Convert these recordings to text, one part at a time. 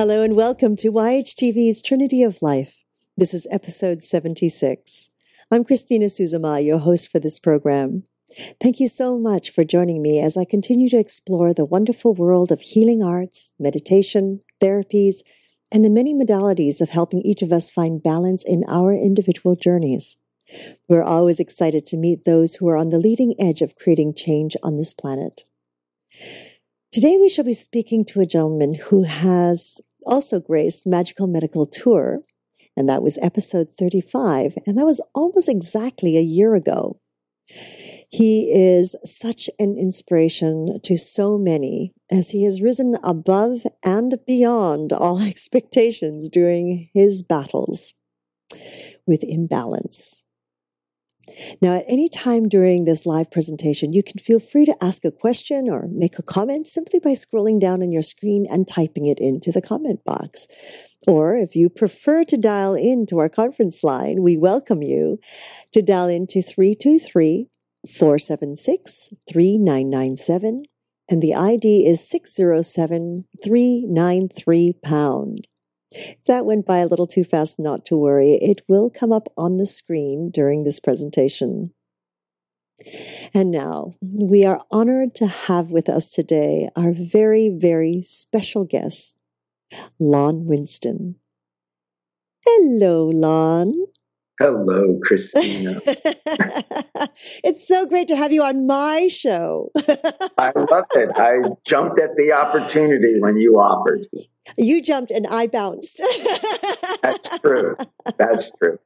Hello and welcome to YHTV's Trinity of Life. This is episode 76. I'm Christina Suzuma, your host for this program. Thank you so much for joining me as I continue to explore the wonderful world of healing arts, meditation, therapies, and the many modalities of helping each of us find balance in our individual journeys. We're always excited to meet those who are on the leading edge of creating change on this planet. Today, we shall be speaking to a gentleman who has also graced Magical Medical Tour, and that was episode 35, and that was almost exactly a year ago. He is such an inspiration to so many as he has risen above and beyond all expectations during his battles with imbalance. Now, at any time during this live presentation, you can feel free to ask a question or make a comment simply by scrolling down on your screen and typing it into the comment box. Or if you prefer to dial into our conference line, we welcome you to dial into 323 476 3997 and the ID is 607 393 pound. If that went by a little too fast, not to worry. It will come up on the screen during this presentation. And now we are honored to have with us today our very, very special guest, Lon Winston. Hello, Lon. Hello, Christina. it's so great to have you on my show. I love it. I jumped at the opportunity when you offered. You jumped and I bounced. That's true. That's true.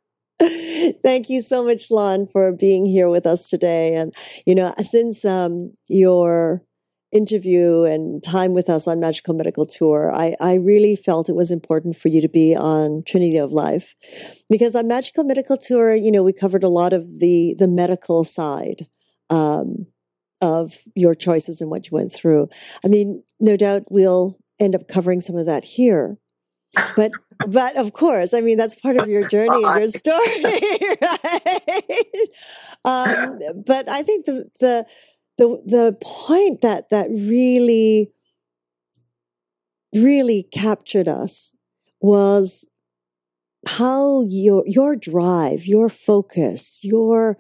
Thank you so much, Lon, for being here with us today. And, you know, since um, your interview and time with us on Magical Medical Tour, I, I really felt it was important for you to be on Trinity of Life. Because on Magical Medical Tour, you know, we covered a lot of the, the medical side um, of your choices and what you went through. I mean, no doubt we'll end up covering some of that here. But but of course, I mean that's part of your journey and your story, right? Um, but I think the the the the point that that really really captured us was how your your drive, your focus, your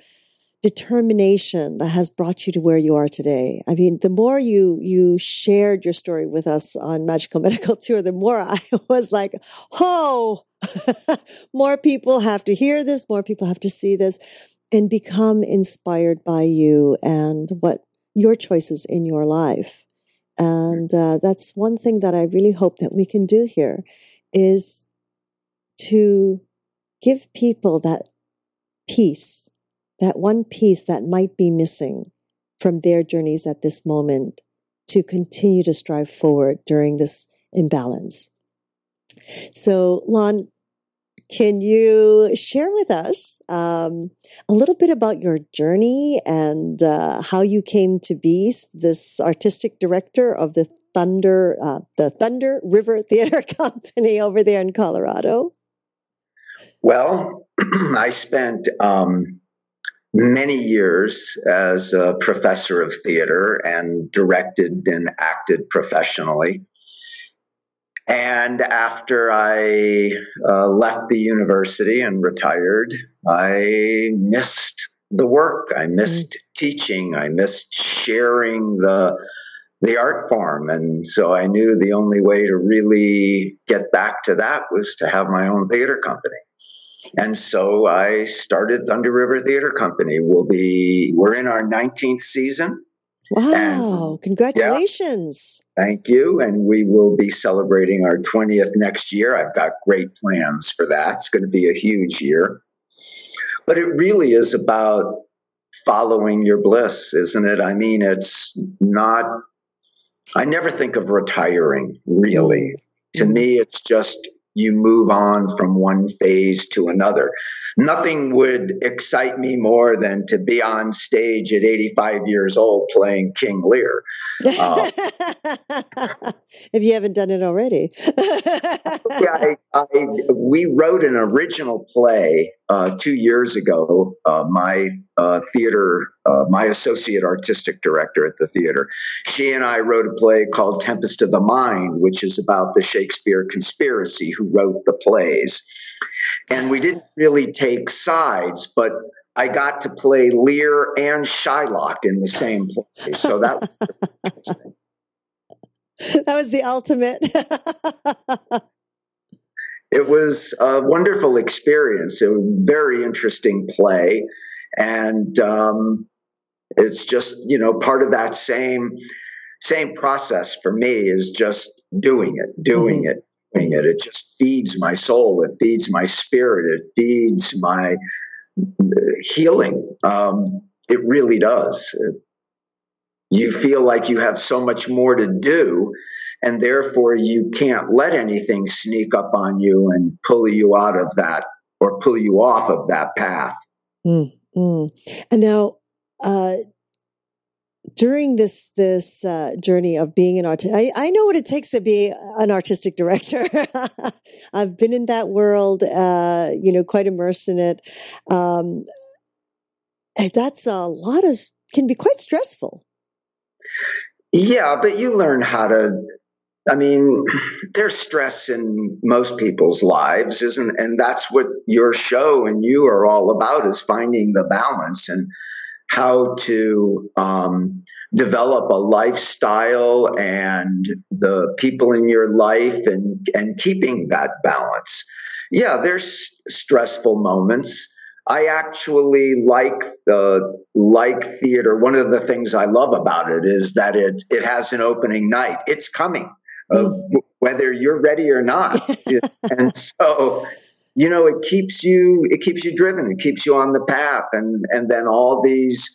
determination that has brought you to where you are today. I mean, the more you you shared your story with us on Magical Medical Tour, the more I was like, "Oh, more people have to hear this, more people have to see this." and become inspired by you and what your choices in your life. And uh, that's one thing that I really hope that we can do here is to give people that piece, that one piece that might be missing from their journeys at this moment to continue to strive forward during this imbalance. So, Lon, can you share with us um, a little bit about your journey and uh, how you came to be this artistic director of the Thunder, uh, the Thunder River Theater Company over there in Colorado? Well, I spent um, many years as a professor of theater and directed and acted professionally. And after I uh, left the university and retired, I missed the work. I missed mm-hmm. teaching. I missed sharing the the art form. And so I knew the only way to really get back to that was to have my own theater company. And so I started Thunder River Theater Company. We'll be we're in our 19th season. Wow, and, congratulations. Yeah, thank you. And we will be celebrating our 20th next year. I've got great plans for that. It's going to be a huge year. But it really is about following your bliss, isn't it? I mean, it's not, I never think of retiring, really. Mm-hmm. To me, it's just you move on from one phase to another. Nothing would excite me more than to be on stage at 85 years old playing King Lear. Uh, if you haven't done it already. yeah, I, I, we wrote an original play uh, two years ago. Uh, my uh, theater, uh, my associate artistic director at the theater, she and I wrote a play called Tempest of the Mind, which is about the Shakespeare conspiracy who wrote the plays. And we didn't really take sides, but I got to play Lear and Shylock in the same play. So that was that was the ultimate. it was a wonderful experience. It was a very interesting play, and um, it's just you know part of that same same process for me is just doing it, doing mm-hmm. it, doing it. It just feeds my soul. It feeds my spirit. It feeds my healing. Um, it really does. You feel like you have so much more to do, and therefore you can't let anything sneak up on you and pull you out of that or pull you off of that path. Mm, mm. And now, uh, during this this uh, journey of being an artist, I, I, know what it takes to be an artistic director. I've been in that world, uh, you know, quite immersed in it. Um, that's a lot of can be quite stressful. Yeah, but you learn how to. I mean, there's stress in most people's lives, isn't? And that's what your show and you are all about: is finding the balance and how to um, develop a lifestyle and the people in your life and, and keeping that balance. Yeah, there's stressful moments. I actually like the like theater. One of the things I love about it is that it it has an opening night. It's coming, uh, whether you're ready or not. and so you know it keeps you it keeps you driven it keeps you on the path and and then all these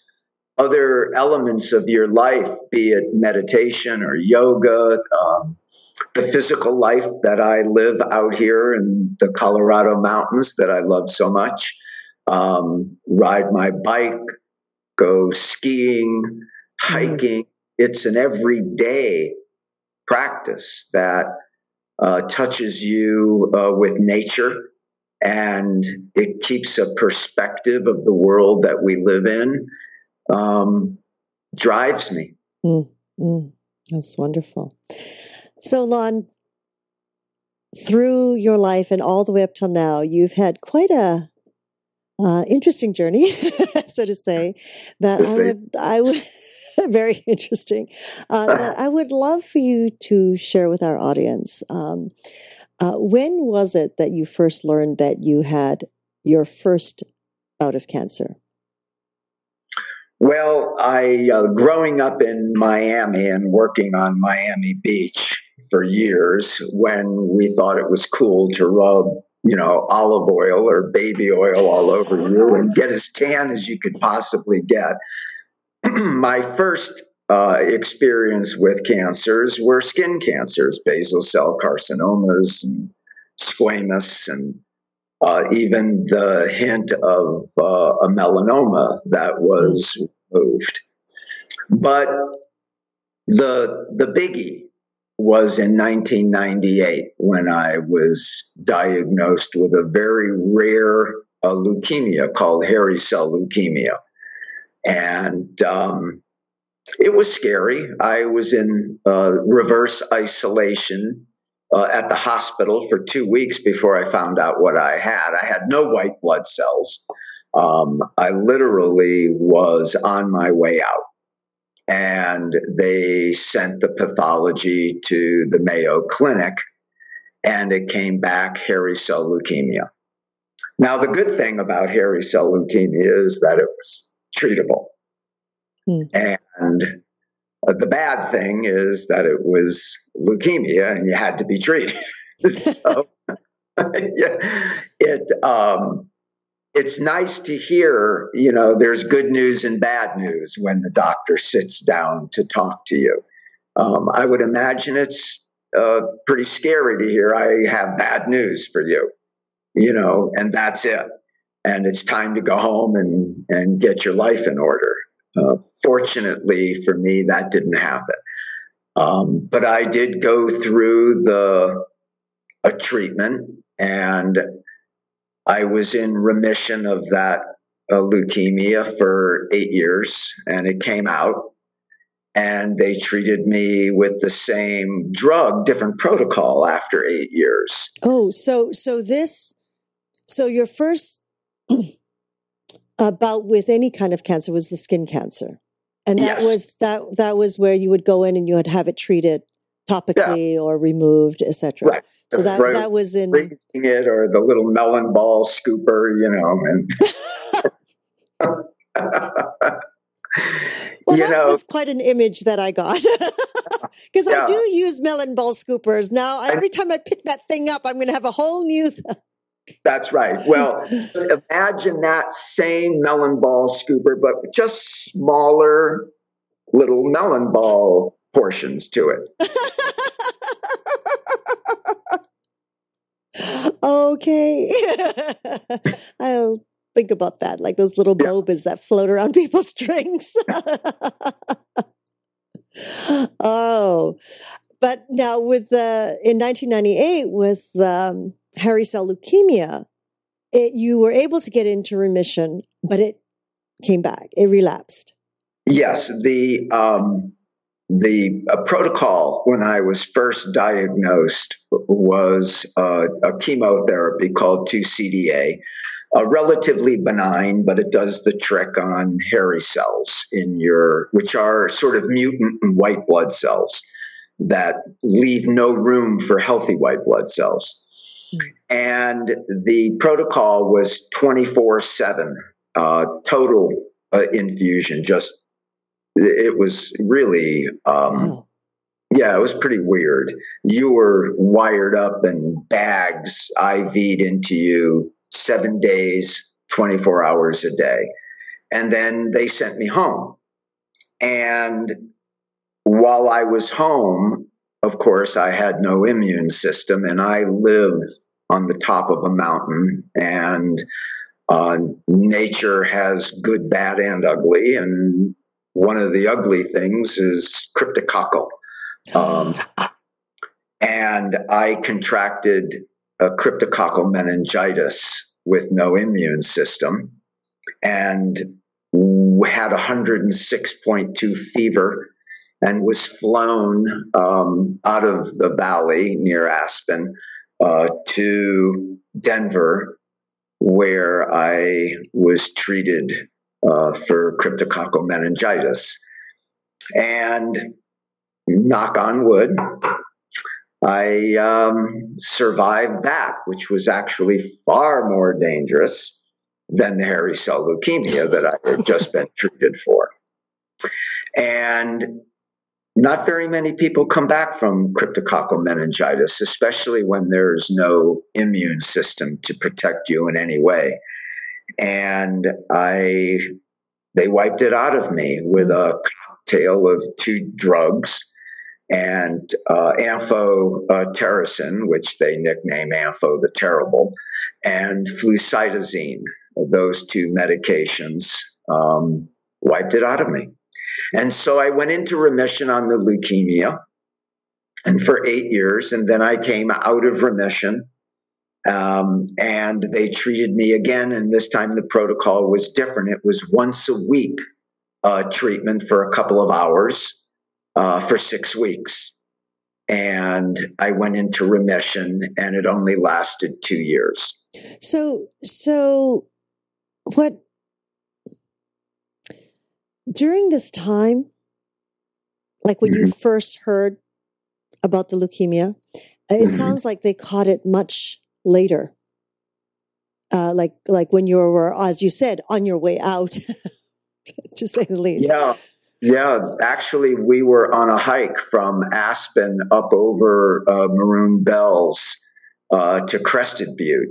other elements of your life be it meditation or yoga um, the physical life that i live out here in the colorado mountains that i love so much um, ride my bike go skiing hiking. It's an everyday practice that uh, touches you uh, with nature and it keeps a perspective of the world that we live in um, drives me. Mm, mm, that's wonderful. So lon through your life and all the way up till now you've had quite a uh, interesting journey so to say that i would i would very interesting uh, that i would love for you to share with our audience. Um, uh, when was it that you first learned that you had your first bout of cancer? Well, I uh, growing up in Miami and working on Miami Beach for years, when we thought it was cool to rub, you know, olive oil or baby oil all over you and get as tan as you could possibly get. My first uh, experience with cancers were skin cancers, basal cell carcinomas, and squamous, and uh, even the hint of uh, a melanoma that was removed. But the the biggie was in 1998 when I was diagnosed with a very rare uh, leukemia called hairy cell leukemia, and um, it was scary. I was in uh, reverse isolation uh, at the hospital for two weeks before I found out what I had. I had no white blood cells. Um, I literally was on my way out. And they sent the pathology to the Mayo Clinic, and it came back hairy cell leukemia. Now, the good thing about hairy cell leukemia is that it was treatable. Hmm. And uh, the bad thing is that it was leukemia and you had to be treated. so, yeah, it, um, it's nice to hear, you know, there's good news and bad news when the doctor sits down to talk to you. Um, I would imagine it's uh, pretty scary to hear, I have bad news for you, you know, and that's it. and it's time to go home and, and get your life in order. Uh, fortunately for me, that didn't happen. Um, but I did go through the a treatment, and I was in remission of that uh, leukemia for eight years, and it came out. And they treated me with the same drug, different protocol after eight years. Oh, so so this, so your first bout with any kind of cancer was the skin cancer and that yes. was that that was where you would go in and you would have it treated topically yeah. or removed etc right. so that right. that was in it or the little melon ball scooper you know and well, you that know, was quite an image that I got because yeah. I do use melon ball scoopers now. Every time I pick that thing up, I'm going to have a whole new. That's right. Well, imagine that same melon ball scooper, but just smaller little melon ball portions to it. okay. I'll think about that, like those little yeah. bobas that float around people's drinks. oh, but now with the in 1998 with um, hairy cell leukemia, it, you were able to get into remission, but it came back. It relapsed. Yes, the um, the protocol when I was first diagnosed was uh, a chemotherapy called 2CDA, uh, relatively benign, but it does the trick on hairy cells in your, which are sort of mutant white blood cells that leave no room for healthy white blood cells. And the protocol was 24 uh, 7 total uh, infusion. Just, it was really, um, wow. yeah, it was pretty weird. You were wired up in bags, IV'd into you seven days, 24 hours a day. And then they sent me home. And while I was home, of course, I had no immune system and I lived on the top of a mountain and uh, nature has good, bad, and ugly. And one of the ugly things is cryptococcal. Um, and I contracted a cryptococcal meningitis with no immune system and had 106.2 fever and was flown um, out of the valley near Aspen uh, to Denver, where I was treated uh, for cryptococcal meningitis. And knock on wood, I um, survived that, which was actually far more dangerous than the hairy cell leukemia that I had just been treated for. And not very many people come back from cryptococcal meningitis, especially when there's no immune system to protect you in any way. And I, they wiped it out of me with a cocktail of two drugs and uh, amphotericin, which they nickname Ampho the Terrible, and flucytosine. Those two medications um, wiped it out of me. And so I went into remission on the leukemia and for eight years. And then I came out of remission. Um, and they treated me again. And this time the protocol was different. It was once a week uh, treatment for a couple of hours uh, for six weeks. And I went into remission and it only lasted two years. So, so what during this time, like when mm-hmm. you first heard about the leukemia, uh, it mm-hmm. sounds like they caught it much later. Uh, like like when you were, as you said, on your way out, to say the least. Yeah, yeah. Actually, we were on a hike from Aspen up over uh, Maroon Bells uh, to Crested Butte,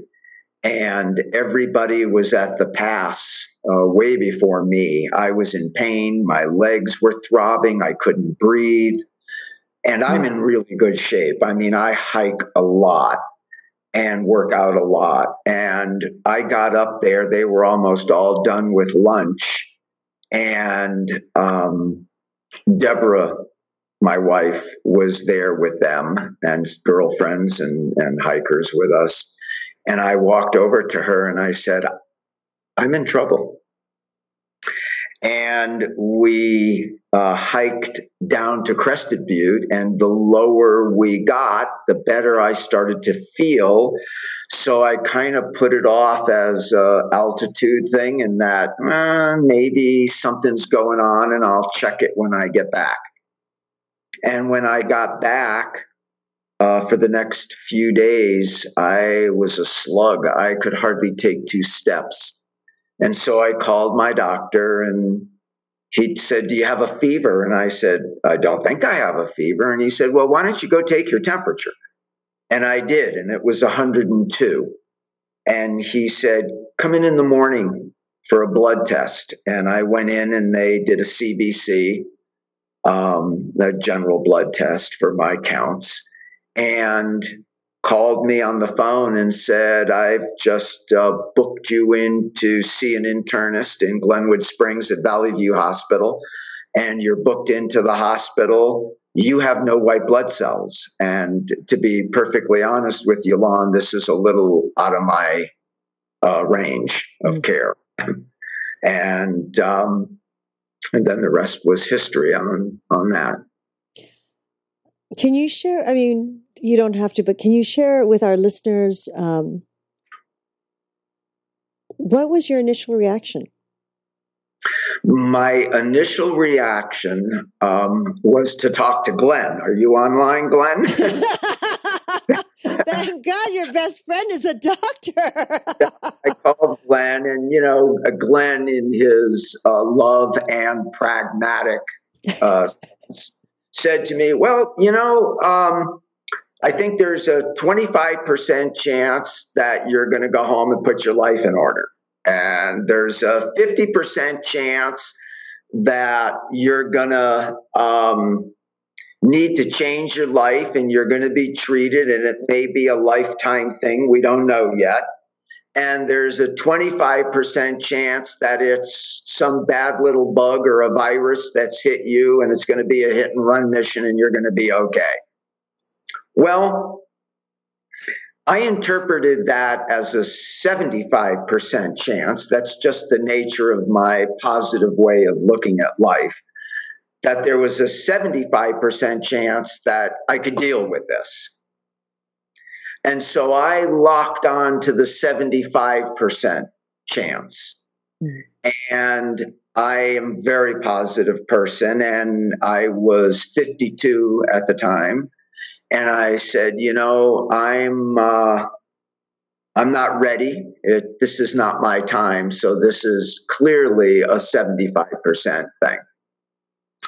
and everybody was at the pass uh, way before me. I was in pain. My legs were throbbing. I couldn't breathe. And I'm in really good shape. I mean, I hike a lot. and work out a lot. And I got up there, they were almost all done with lunch. And um, Deborah, my wife, was there with them and girlfriends and, and hikers with us. And I walked over to her and I said, I'm in trouble. And we uh, hiked down to Crested Butte, and the lower we got, the better I started to feel. So I kind of put it off as a altitude thing, and that uh, maybe something's going on, and I'll check it when I get back. And when I got back, uh, for the next few days, I was a slug. I could hardly take two steps. And so I called my doctor and he said, Do you have a fever? And I said, I don't think I have a fever. And he said, Well, why don't you go take your temperature? And I did, and it was 102. And he said, Come in in the morning for a blood test. And I went in and they did a CBC, um, a general blood test for my counts. And called me on the phone and said, I've just uh, booked you in to see an internist in Glenwood Springs at Valley View Hospital, and you're booked into the hospital. You have no white blood cells. And to be perfectly honest with you, Lon, this is a little out of my uh, range of mm-hmm. care. and um, and then the rest was history on on that. Can you share? I mean, you don't have to, but can you share with our listeners um, what was your initial reaction? My initial reaction um, was to talk to Glenn. Are you online, Glenn? Thank God your best friend is a doctor. I called Glenn, and you know, Glenn, in his uh, love and pragmatic uh, said to me, Well, you know, um, I think there's a 25% chance that you're going to go home and put your life in order. And there's a 50% chance that you're going to um, need to change your life and you're going to be treated, and it may be a lifetime thing. We don't know yet. And there's a 25% chance that it's some bad little bug or a virus that's hit you, and it's going to be a hit and run mission, and you're going to be okay. Well, I interpreted that as a 75% chance. That's just the nature of my positive way of looking at life. That there was a 75% chance that I could deal with this. And so I locked on to the 75% chance. Mm. And I am a very positive person, and I was 52 at the time and I said, you know, I'm uh, I'm not ready. It, this is not my time. So this is clearly a 75% thing.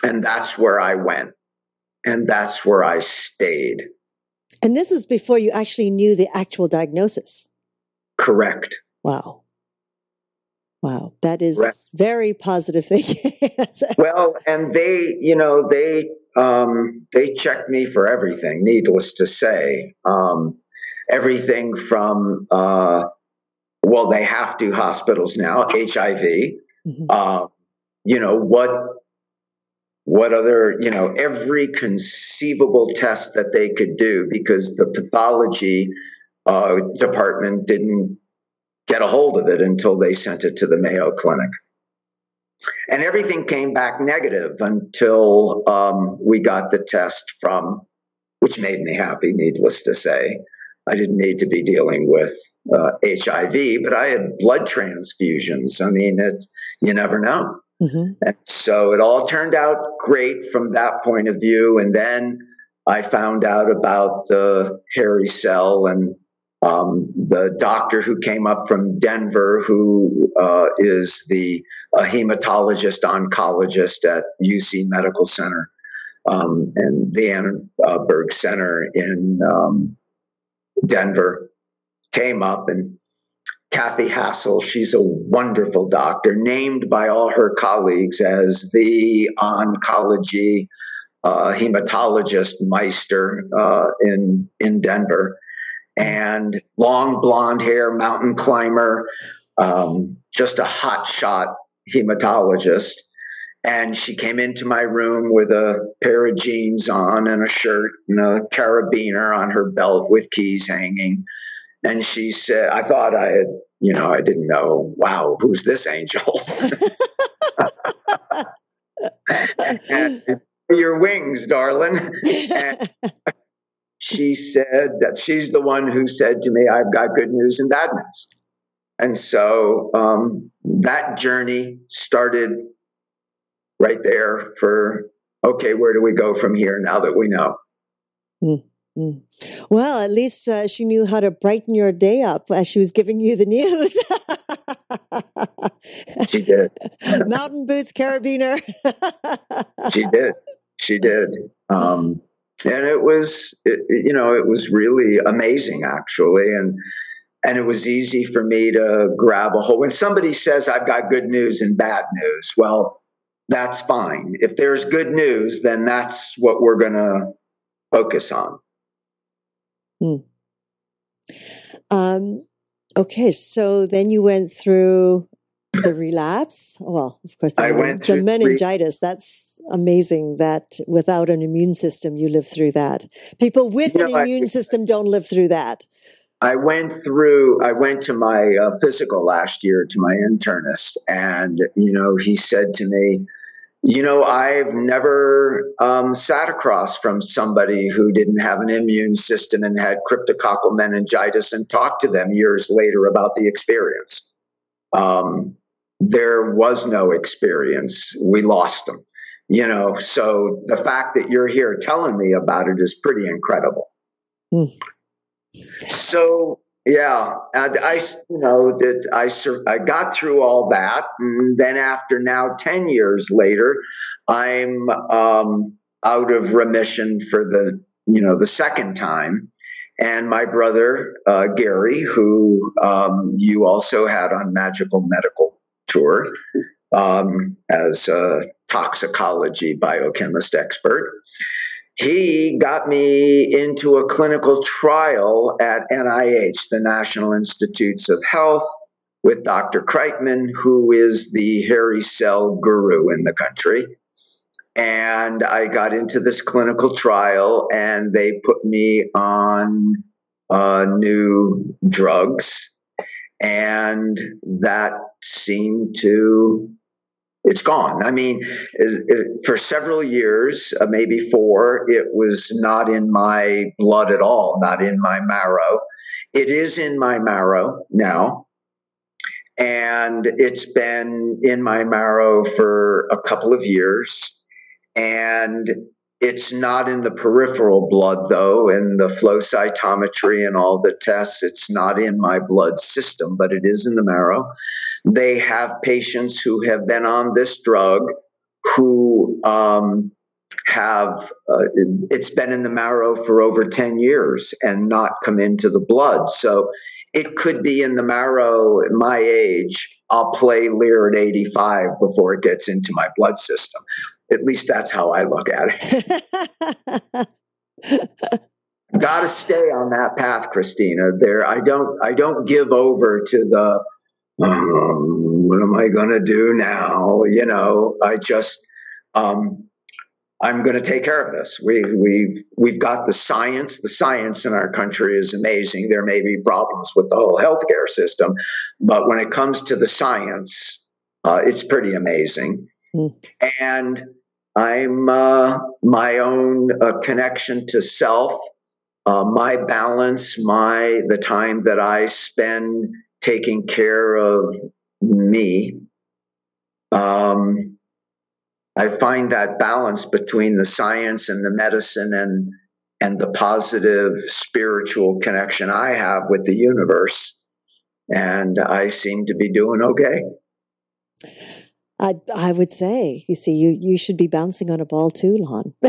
And that's where I went. And that's where I stayed. And this is before you actually knew the actual diagnosis. Correct. Wow. Wow. That is Correct. very positive thinking. well, and they, you know, they um, they checked me for everything, needless to say. Um, everything from, uh, well, they have to hospitals now, HIV. Mm-hmm. Uh, you know, what, what other, you know, every conceivable test that they could do because the pathology uh, department didn't get a hold of it until they sent it to the Mayo Clinic. And everything came back negative until um, we got the test from, which made me happy, needless to say. I didn't need to be dealing with uh, HIV, but I had blood transfusions. I mean, it, you never know. Mm-hmm. And so it all turned out great from that point of view. And then I found out about the hairy cell and um, the doctor who came up from Denver, who uh, is the hematologist oncologist at UC Medical Center um, and the Annenberg Center in um, Denver, came up and Kathy Hassell, she's a wonderful doctor, named by all her colleagues as the oncology uh, hematologist Meister uh, in in Denver and long blonde hair, mountain climber, um, just a hot shot hematologist. And she came into my room with a pair of jeans on and a shirt and a carabiner on her belt with keys hanging. And she said, I thought I had, you know, I didn't know, wow, who's this angel? your wings, darling. And she said that she's the one who said to me, I've got good news and bad news. And so um, that journey started right there for, okay, where do we go from here now that we know? Mm-hmm. Well, at least uh, she knew how to brighten your day up as she was giving you the news. she did. Mountain boots, carabiner. she did. She did. Um, and it was, it, you know, it was really amazing actually. And, and it was easy for me to grab a hold. When somebody says, I've got good news and bad news, well, that's fine. If there's good news, then that's what we're going to focus on. Hmm. Um, okay, so then you went through the relapse. Well, of course, the, I went the meningitis. That's amazing that without an immune system, you live through that. People with you an know, immune I, system don't live through that. I went through, I went to my uh, physical last year to my internist, and, you know, he said to me, you know, I've never um, sat across from somebody who didn't have an immune system and had cryptococcal meningitis and talked to them years later about the experience. Um, there was no experience. We lost them, you know. So the fact that you're here telling me about it is pretty incredible. Mm. So yeah, and I, you know, that I I got through all that, and then after now ten years later, I'm um, out of remission for the you know the second time, and my brother uh, Gary, who um, you also had on Magical Medical Tour um, as a toxicology biochemist expert he got me into a clinical trial at NIH, the National Institutes of Health, with Dr. Kreitman, who is the hairy cell guru in the country. And I got into this clinical trial, and they put me on uh, new drugs. And that seemed to it's gone. I mean, it, it, for several years, uh, maybe four, it was not in my blood at all, not in my marrow. It is in my marrow now. And it's been in my marrow for a couple of years. And it's not in the peripheral blood, though, in the flow cytometry and all the tests. It's not in my blood system, but it is in the marrow. They have patients who have been on this drug who um, have uh, it's been in the marrow for over 10 years and not come into the blood. So it could be in the marrow at my age. I'll play Lear at 85 before it gets into my blood system. At least that's how I look at it. Got to stay on that path, Christina. There, I don't, I don't give over to the um, what am I going to do now? You know, I just, um, I'm going to take care of this. We, we've, we've got the science. The science in our country is amazing. There may be problems with the whole healthcare system, but when it comes to the science, uh, it's pretty amazing. Mm. And I'm uh, my own uh, connection to self, uh, my balance, my the time that I spend taking care of me, um, I find that balance between the science and the medicine and and the positive spiritual connection I have with the universe, and I seem to be doing okay. I I would say, you see, you you should be bouncing on a ball too, Lon.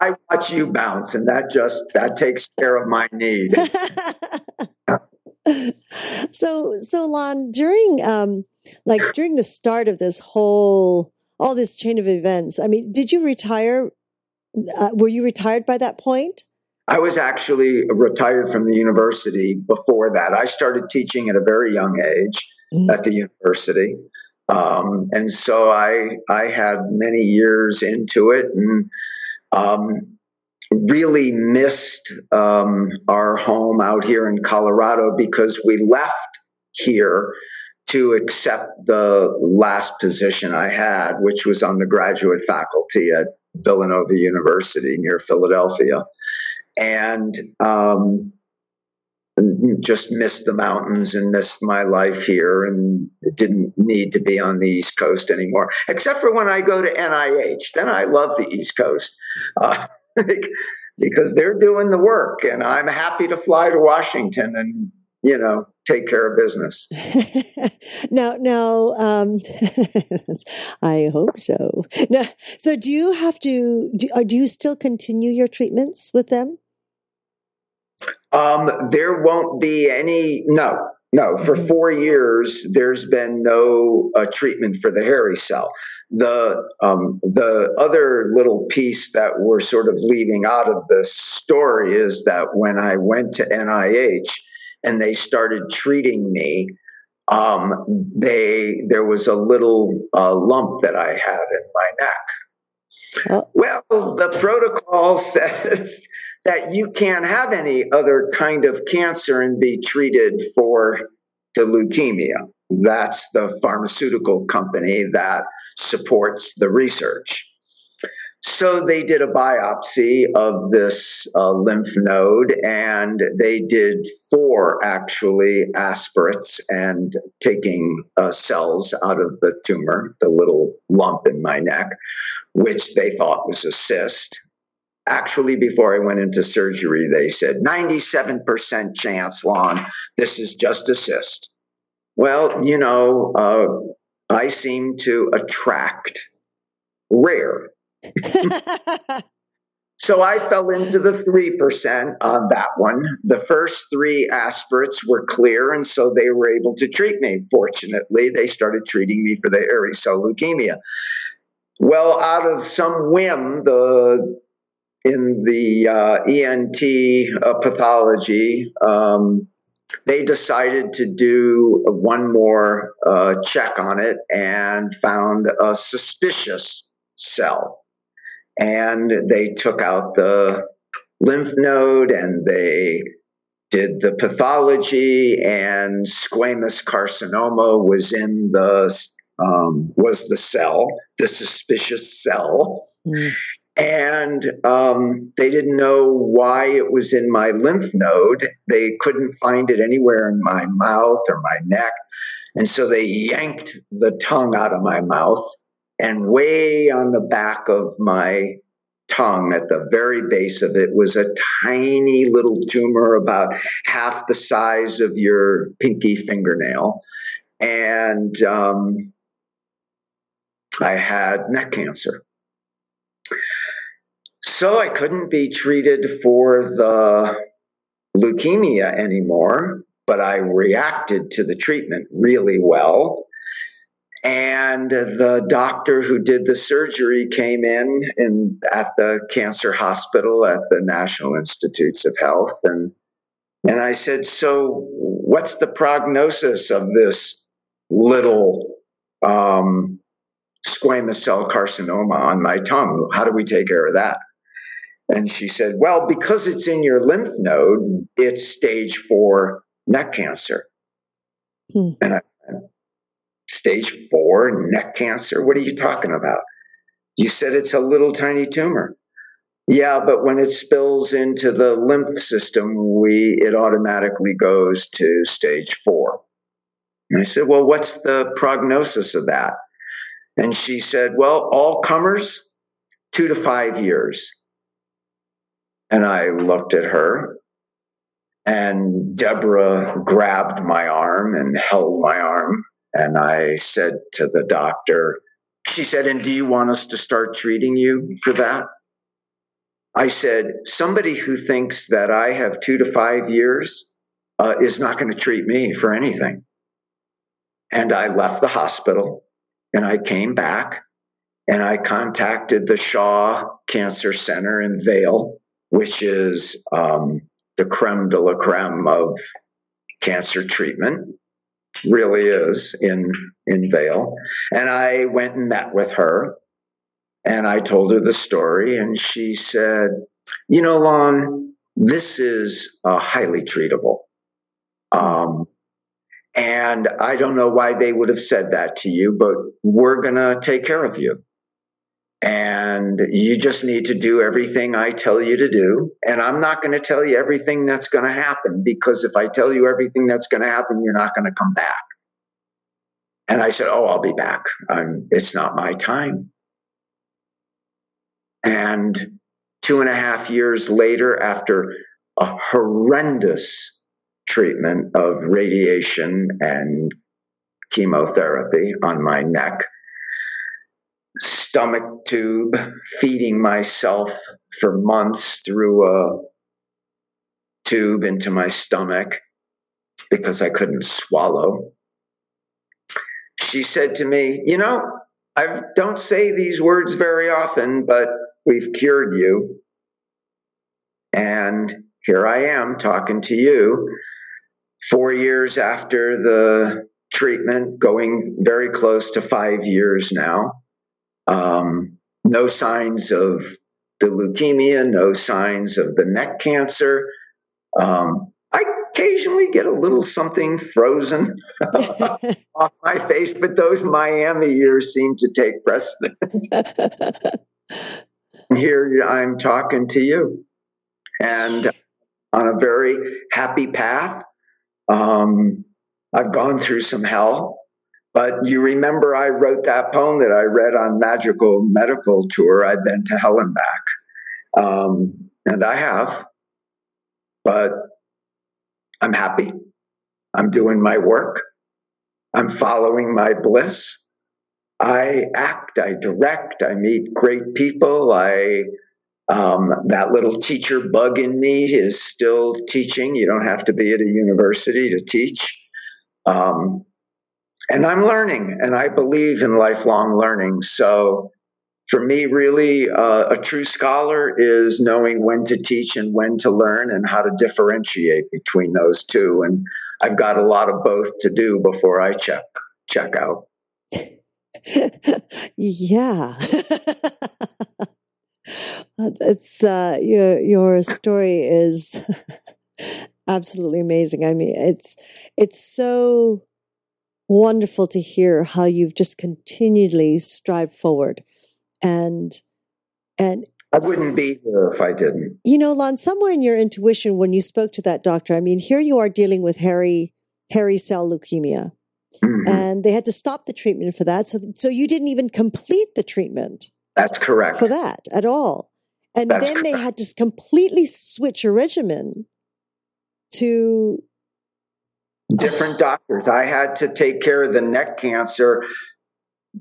I watch you bounce, and that just that takes care of my need. so so Lon, during um like during the start of this whole all this chain of events, I mean, did you retire? Uh, were you retired by that point? I was actually retired from the university before that. I started teaching at a very young age mm-hmm. at the university. Um, and so I I had many years into it and um, really missed um, our home out here in Colorado because we left here to accept the last position I had, which was on the graduate faculty at Villanova University near Philadelphia. And um, just missed the mountains and missed my life here and didn't need to be on the East Coast anymore, except for when I go to NIH. Then I love the East Coast uh, because they're doing the work, and I'm happy to fly to Washington and you know take care of business. now, now, um, I hope so. Now, so do you have to? Do, uh, do you still continue your treatments with them? Um, there won't be any. No, no. For mm-hmm. four years, there's been no uh, treatment for the hairy cell. The um, the other little piece that we're sort of leaving out of the story is that when I went to NIH and they started treating me, um, they there was a little uh, lump that I had in my neck. Well, the protocol says that you can't have any other kind of cancer and be treated for the leukemia. That's the pharmaceutical company that supports the research. So they did a biopsy of this uh, lymph node and they did four actually aspirates and taking uh, cells out of the tumor, the little lump in my neck, which they thought was a cyst. Actually, before I went into surgery, they said 97% chance, Lon, this is just a cyst. Well, you know, uh, I seem to attract rare. so I fell into the 3% on that one. The first three aspirates were clear, and so they were able to treat me. Fortunately, they started treating me for the hairy cell leukemia. Well, out of some whim, the in the uh, ENT uh, pathology, um, they decided to do one more uh, check on it and found a suspicious cell. And they took out the lymph node and they did the pathology, and squamous carcinoma was in the um, was the cell, the suspicious cell. Mm and um, they didn't know why it was in my lymph node. They couldn't find it anywhere in my mouth or my neck. And so they yanked the tongue out of my mouth and way on the back of my tongue at the very base of it was a tiny little tumor about half the size of your pinky fingernail. And um, I had neck cancer. So I couldn't be treated for the leukemia anymore, but I reacted to the treatment really well. And the doctor who did the surgery came in, in at the cancer hospital at the National Institutes of Health and and I said, "So, what's the prognosis of this little um, squamous cell carcinoma on my tongue? How do we take care of that?" And she said, Well, because it's in your lymph node, it's stage four neck cancer. Hmm. And I, stage four neck cancer? What are you talking about? You said it's a little tiny tumor. Yeah, but when it spills into the lymph system, we it automatically goes to stage four. And I said, Well, what's the prognosis of that? And she said, Well, all comers, two to five years. And I looked at her, and Deborah grabbed my arm and held my arm. And I said to the doctor, she said, And do you want us to start treating you for that? I said, Somebody who thinks that I have two to five years uh, is not going to treat me for anything. And I left the hospital and I came back and I contacted the Shaw Cancer Center in Vail which is um, the creme de la creme of cancer treatment. Really is in in Vail, and I went and met with her, and I told her the story, and she said, "You know, Lon, this is uh, highly treatable." Um, and I don't know why they would have said that to you, but we're going to take care of you. And you just need to do everything I tell you to do. And I'm not going to tell you everything that's going to happen because if I tell you everything that's going to happen, you're not going to come back. And I said, Oh, I'll be back. I'm, it's not my time. And two and a half years later, after a horrendous treatment of radiation and chemotherapy on my neck, stomach tube, feeding myself for months through a tube into my stomach because I couldn't swallow. She said to me, You know, I don't say these words very often, but we've cured you. And here I am talking to you four years after the treatment, going very close to five years now. Um, no signs of the leukemia, no signs of the neck cancer. Um, I occasionally get a little something frozen off my face, but those Miami years seem to take precedent. Here I'm talking to you and on a very happy path. Um, I've gone through some hell, but you remember I wrote that poem that I read on Magical Medical Tour. I've been to hell and back. Um, and I have, but I'm happy. I'm doing my work. I'm following my bliss. I act, I direct, I meet great people. I um, that little teacher bug in me is still teaching. You don't have to be at a university to teach. Um, and I'm learning, and I believe in lifelong learning. So, for me, really, uh, a true scholar is knowing when to teach and when to learn and how to differentiate between those two. And I've got a lot of both to do before I check check out. yeah. it's uh, your your story is absolutely amazing. I mean, it's it's so wonderful to hear how you've just continually strived forward, and and I wouldn't be here if I didn't. You know, Lon, somewhere in your intuition when you spoke to that doctor, I mean, here you are dealing with hairy hairy cell leukemia. Mm-hmm. And they had to stop the treatment for that. So, so you didn't even complete the treatment. That's correct. For that at all. And That's then correct. they had to completely switch your regimen to different doctors. I had to take care of the neck cancer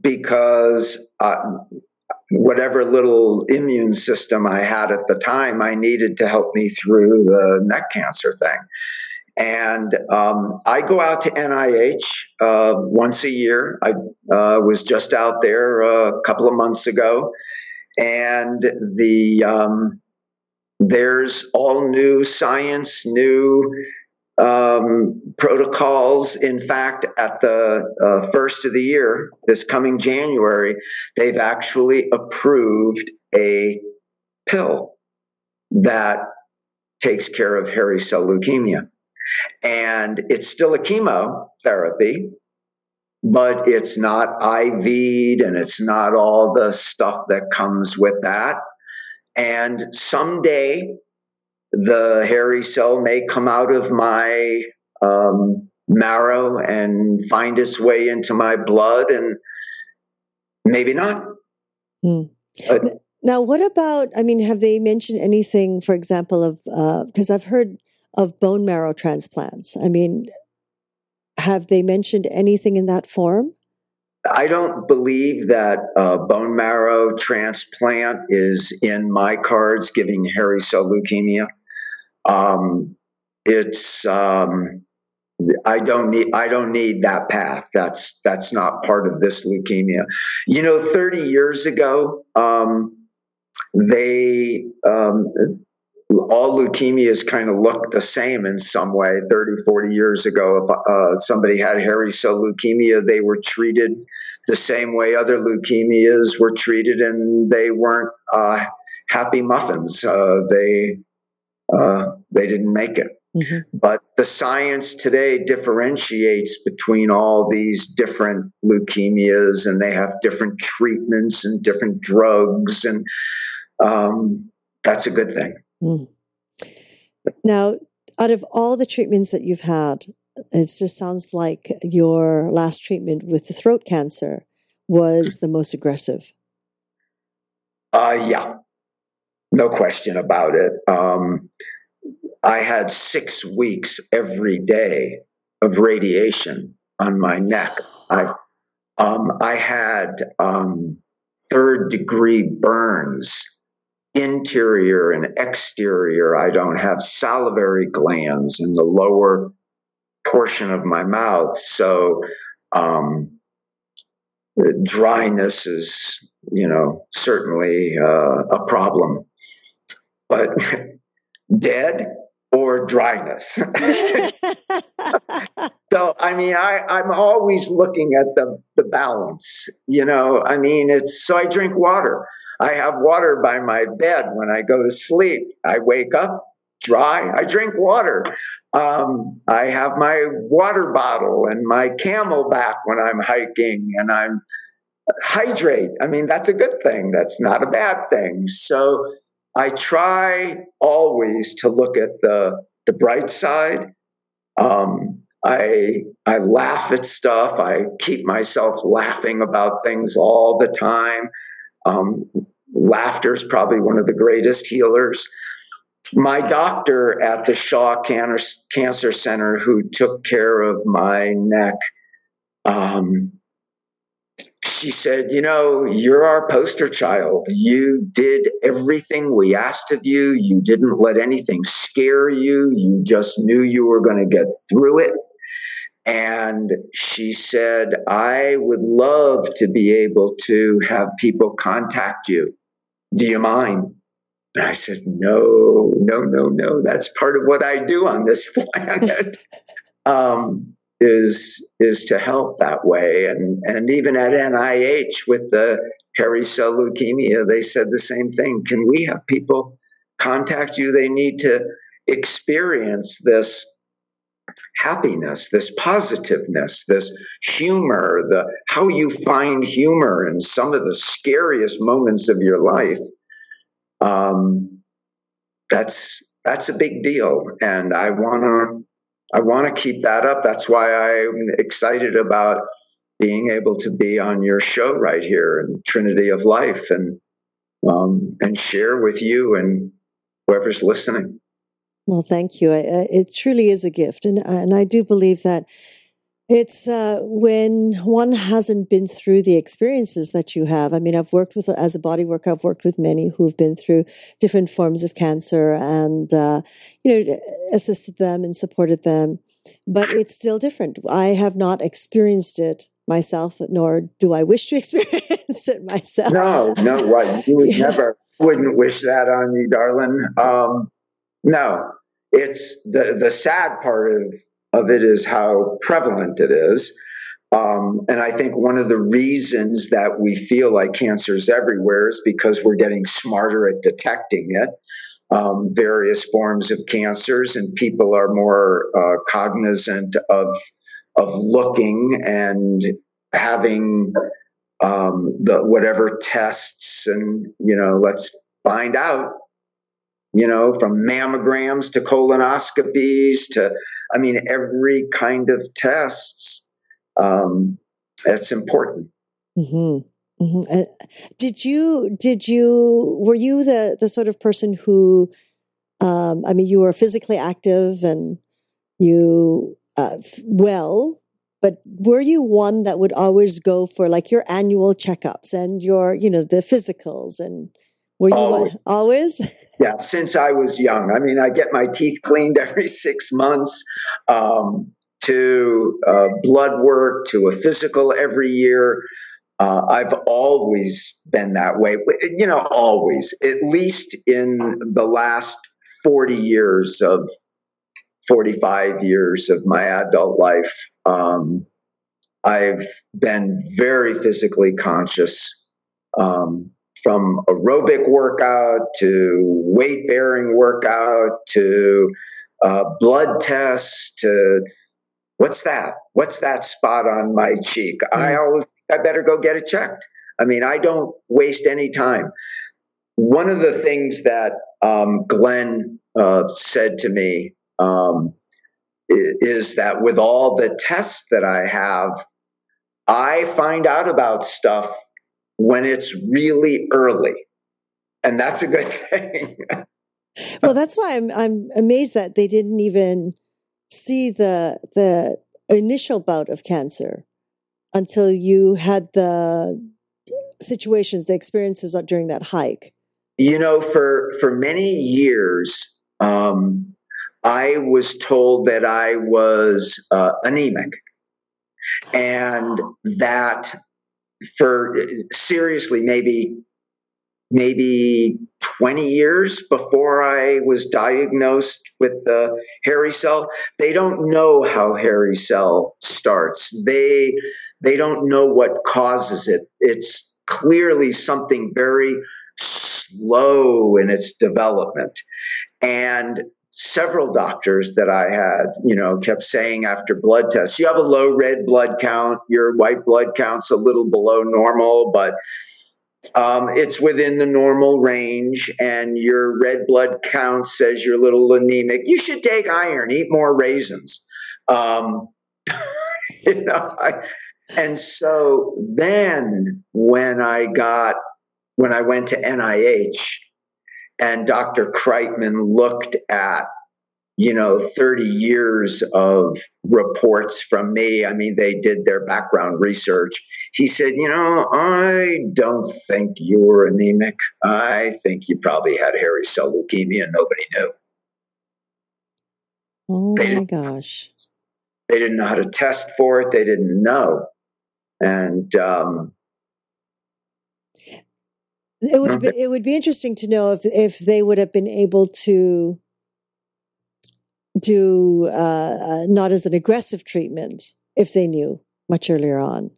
because uh, whatever little immune system I had at the time, I needed to help me through the neck cancer thing. And um, I go out to NIH uh, once a year. I uh, was just out there a couple of months ago, and the um, there's all new science, new um, protocols. In fact, at the uh, first of the year, this coming January, they've actually approved a pill that takes care of hairy cell leukemia. And it's still a chemotherapy, but it's not IV'd and it's not all the stuff that comes with that. And someday the hairy cell may come out of my um, marrow and find its way into my blood, and maybe not. Mm. Now, what about? I mean, have they mentioned anything, for example, of because uh, I've heard of bone marrow transplants. I mean, have they mentioned anything in that form? I don't believe that uh, bone marrow transplant is in my cards giving hairy cell leukemia. Um, it's um, I don't need I don't need that path. That's that's not part of this leukemia. You know, 30 years ago, um, they um, all leukemias kind of look the same in some way. 30, 40 years ago, if uh, somebody had hairy cell leukemia, they were treated the same way other leukemias were treated, and they weren't uh, happy muffins. Uh, they uh, they didn't make it. Mm-hmm. But the science today differentiates between all these different leukemias, and they have different treatments and different drugs, and um, that's a good thing. Mm. Now, out of all the treatments that you've had, it just sounds like your last treatment with the throat cancer was the most aggressive. Uh, yeah, no question about it. Um, I had six weeks every day of radiation on my neck. I, um, I had um, third degree burns interior and exterior. I don't have salivary glands in the lower portion of my mouth. So, um, dryness is, you know, certainly uh, a problem. But dead or dryness. so, I mean, I, I'm always looking at the, the balance, you know, I mean, it's so I drink water. I have water by my bed when I go to sleep. I wake up dry, I drink water. Um, I have my water bottle and my CamelBak when I'm hiking and I'm hydrate. I mean, that's a good thing. That's not a bad thing. So I try always to look at the, the bright side. Um, I I laugh at stuff. I keep myself laughing about things all the time. Um, laughter is probably one of the greatest healers. My doctor at the Shaw Cancer Center, who took care of my neck, um, she said, You know, you're our poster child. You did everything we asked of you. You didn't let anything scare you. You just knew you were going to get through it. And she said, I would love to be able to have people contact you. Do you mind? And I said, No, no, no, no. That's part of what I do on this planet. um, is is to help that way. And and even at NIH with the hairy cell leukemia, they said the same thing. Can we have people contact you? They need to experience this happiness, this positiveness, this humor, the how you find humor in some of the scariest moments of your life. Um, that's that's a big deal, and I want to I want to keep that up. That's why I'm excited about being able to be on your show right here in Trinity of Life and um, and share with you and whoever's listening. Well, thank you. It truly is a gift, and and I do believe that it's uh, when one hasn't been through the experiences that you have. I mean, I've worked with, as a body worker, I've worked with many who've been through different forms of cancer and, uh, you know, assisted them and supported them. But it's still different. I have not experienced it myself, nor do I wish to experience it myself. No, no, what you would yeah. never wouldn't wish that on you, darling. Um, no, it's the the sad part of of it is how prevalent it is. Um, and I think one of the reasons that we feel like cancer is everywhere is because we're getting smarter at detecting it. Um, various forms of cancers, and people are more uh, cognizant of of looking and having um, the whatever tests, and you know, let's find out you know, from mammograms to colonoscopies to, I mean, every kind of tests. Um, that's important. Mm-hmm. Mm-hmm. Did you, did you, were you the, the sort of person who, um, I mean, you were physically active and you, uh, well, but were you one that would always go for like your annual checkups and your, you know, the physicals and were you always? Always? Yeah, since I was young. I mean, I get my teeth cleaned every six months. Um, to uh, blood work to a physical every year. Uh, I've always been that way. You know, always. At least in the last 40 years of 45 years of my adult life, um, I've been very physically conscious um, from aerobic workout to weight bearing workout to uh, blood tests to what's that? What's that spot on my cheek? Mm. I always I better go get it checked. I mean, I don't waste any time. One of the things that um, Glenn uh, said to me um, is that with all the tests that I have, I find out about stuff when it's really early. And that's a good thing. well, that's why I'm I'm amazed that they didn't even see the the initial bout of cancer until you had the situations, the experiences during that hike. You know, for for many years, um, I was told that I was uh, anemic, and that for seriously maybe maybe 20 years before I was diagnosed with the hairy cell. They don't know how hairy cell starts. They they don't know what causes it. It's clearly something very slow in its development. And several doctors that I had, you know, kept saying after blood tests, you have a low red blood count, your white blood count's a little below normal, but um, it's within the normal range, and your red blood count says you're a little anemic. You should take iron, eat more raisins. Um, you know, I, and so then when I got when I went to NIH and Dr. Kreitman looked at you know 30 years of reports from me. I mean they did their background research. He said you know i don't think you were anemic. I think you probably had hairy cell leukemia. And nobody knew. Oh they my gosh. They didn't know how to test for it. They didn't know. And um, it would be, it would be interesting to know if if they would have been able to do uh, uh, not as an aggressive treatment if they knew much earlier on.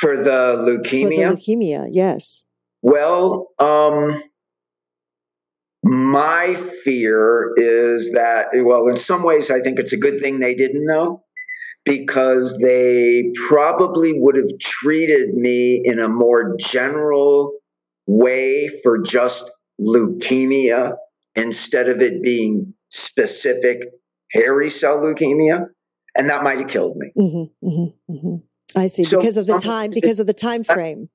For the leukemia? For the leukemia, yes. Well, um, my fear is that, well, in some ways, I think it's a good thing they didn't know because they probably would have treated me in a more general way for just leukemia instead of it being specific hairy cell leukemia, and that might have killed me. Mm-hmm, mm-hmm, mm-hmm. I see so because of the time because of the time frame.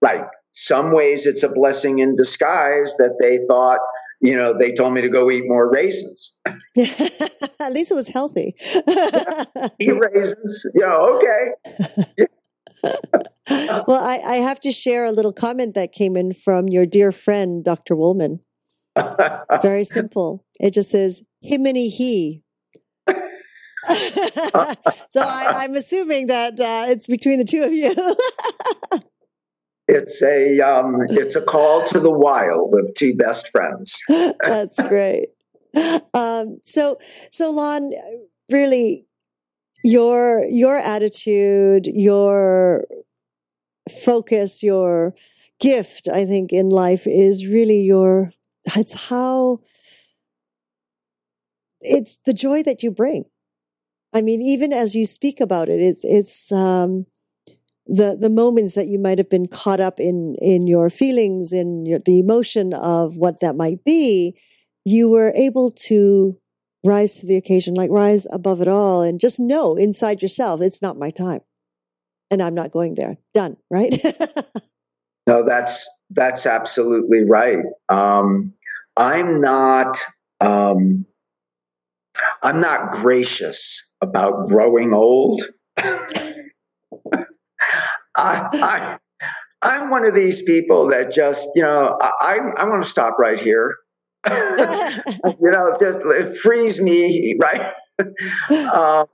Right. Some ways it's a blessing in disguise that they thought you know, they told me to go eat more raisins. At least it was healthy. eat raisins. Yeah, okay. well, I, I, have to share a little comment that came in from your dear friend, Dr. Woolman. Very simple. It just says, him and he. so I, am assuming that uh, it's between the two of you. It's a um, it's a call to the wild of two best friends. That's great. Um, so so Lon, really, your your attitude, your focus, your gift, I think, in life is really your it's how it's the joy that you bring. I mean, even as you speak about it, it's it's um, the the moments that you might have been caught up in in your feelings, in your, the emotion of what that might be. You were able to rise to the occasion, like rise above it all, and just know inside yourself, it's not my time, and I'm not going there. Done. Right. no, that's that's absolutely right. Um, I'm not. Um, I'm not gracious about growing old. I, I, I'm one of these people that just, you know, I, I want to stop right here. you know, just it frees me, right? um,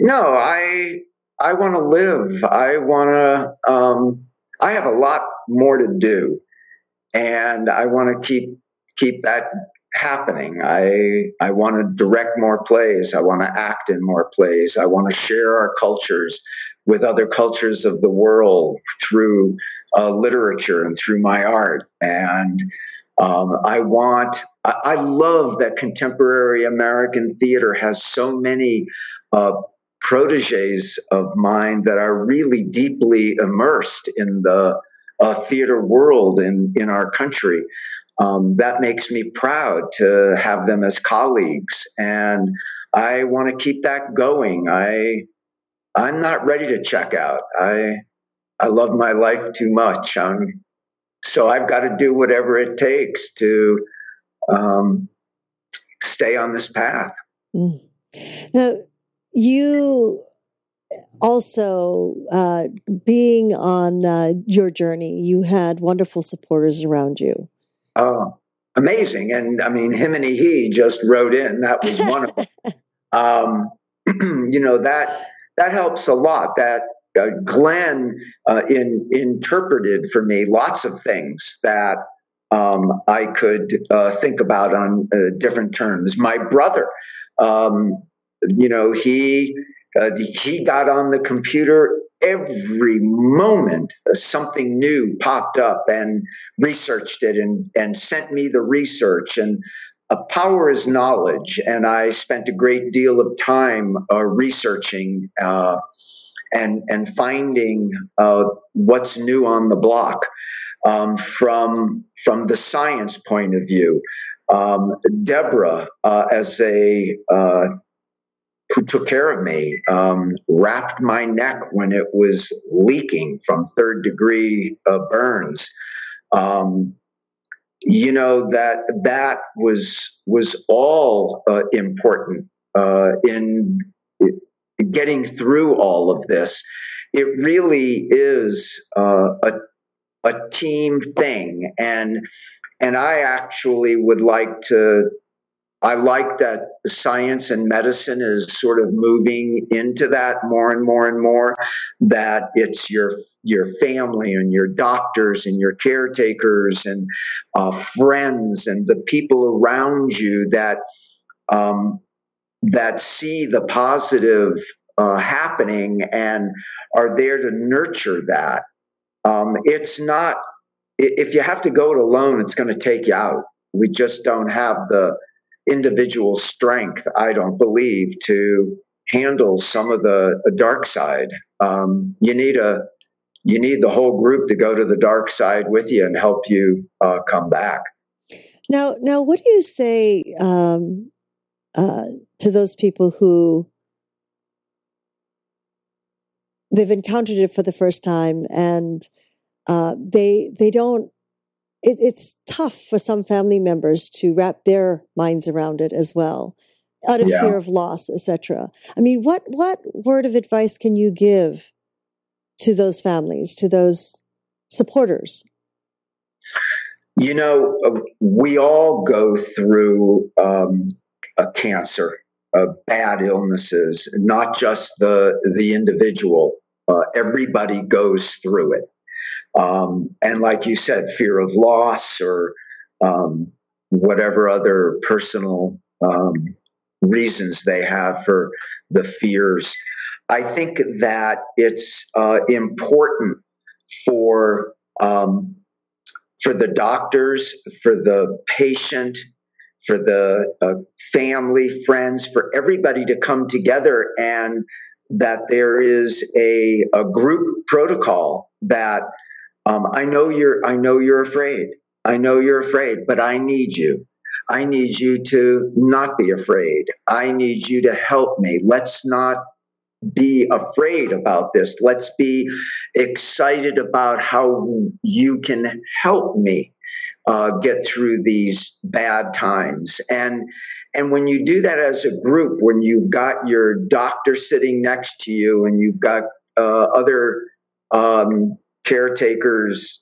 no, I I want to live. I want to. Um, I have a lot more to do, and I want to keep keep that happening. I I want to direct more plays. I want to act in more plays. I want to share our cultures with other cultures of the world through uh, literature and through my art. And um, I want. I, I, love that contemporary American theater has so many. Uh, proteges of mine that are really deeply immersed in the uh, theater world in, in our country um, that makes me proud to have them as colleagues. And I want to keep that going. I, I'm not ready to check out. I, I love my life too much. I'm, so I've got to do whatever it takes to um, stay on this path. Mm. Now, you also uh, being on uh, your journey, you had wonderful supporters around you. Oh, amazing. And I mean, him and he just wrote in. That was one of them. um, you know, that, that helps a lot. That uh, Glenn uh, in, interpreted for me lots of things that um, I could uh, think about on uh, different terms. My brother, um, you know, he uh, he got on the computer every moment something new popped up and researched it and, and sent me the research and power is knowledge and i spent a great deal of time uh, researching uh, and and finding uh, what's new on the block um, from from the science point of view um, deborah as a who took care of me, um, wrapped my neck when it was leaking from third degree uh, burns. Um, you know that that was was all uh, important uh, in getting through all of this. It really is uh, a a team thing, and and I actually would like to I like that science and medicine is sort of moving into that more and more and more. That it's your your family and your doctors and your caretakers and uh, friends and the people around you that um, that see the positive uh, happening and are there to nurture that. Um, it's not if you have to go it alone, it's going to take you out. We just don't have the individual strength, I don't believe, to handle some of the, dark side. Um, you need a you need the whole group to go to the dark side with you and help you uh, come back. Now, now, what do you say um, uh, to those people who they've encountered it for the first time and uh, they they don't it, it's tough for some family members to wrap their minds around it as well out of yeah. fear of loss etc i mean what what word of advice can you give to those families to those supporters? You know uh, we all go through um, a cancer uh, bad illnesses not just the the individual uh, everybody goes through it um, and like you said, fear of loss or um, whatever other personal um, reasons they have for the fears. I think that it's uh, important for um, for the doctors, for the patient, for the uh, family, friends, for everybody to come together and that there is a, a group protocol that um, I know you're, I know you're afraid. I know you're afraid, but I need you. I need you to not be afraid. I need you to help me. Let's not be afraid about this. Let's be excited about how you can help me uh, get through these bad times. And and when you do that as a group, when you've got your doctor sitting next to you, and you've got uh, other um, caretakers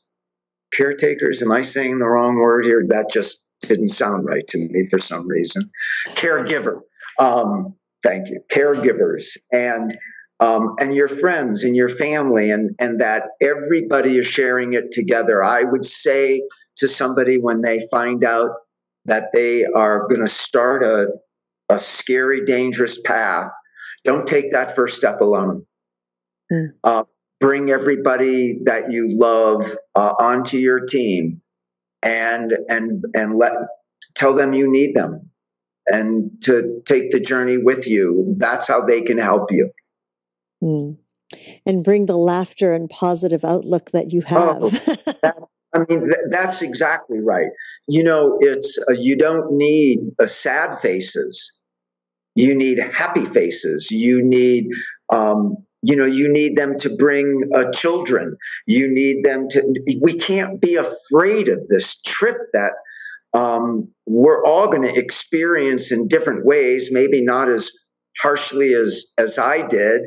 caretakers am i saying the wrong word here that just didn't sound right to me for some reason caregiver um, thank you caregivers and um, and your friends and your family and and that everybody is sharing it together i would say to somebody when they find out that they are going to start a, a scary, dangerous path, don't take that first step alone. Mm. Uh, bring everybody that you love uh, onto your team and and and let tell them you need them and to take the journey with you. That's how they can help you. Mm. and bring the laughter and positive outlook that you have. oh, that, i mean th- that's exactly right. You know it's uh, you don't need uh, sad faces. You need happy faces. You need um, you know you need them to bring uh, children. You need them to we can't be afraid of this trip that um, we're all going to experience in different ways maybe not as harshly as as i did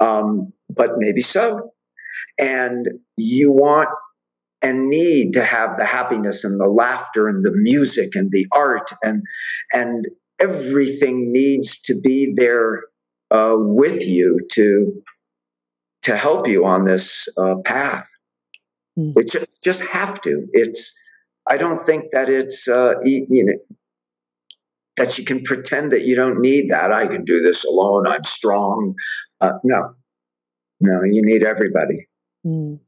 um, but maybe so. And you want and need to have the happiness and the laughter and the music and the art and and everything needs to be there uh, with you to to help you on this uh, path. Mm. It just, just have to. It's I don't think that it's uh, you know that you can pretend that you don't need that. I can do this alone. I'm strong. Uh, no, no, you need everybody. Mm.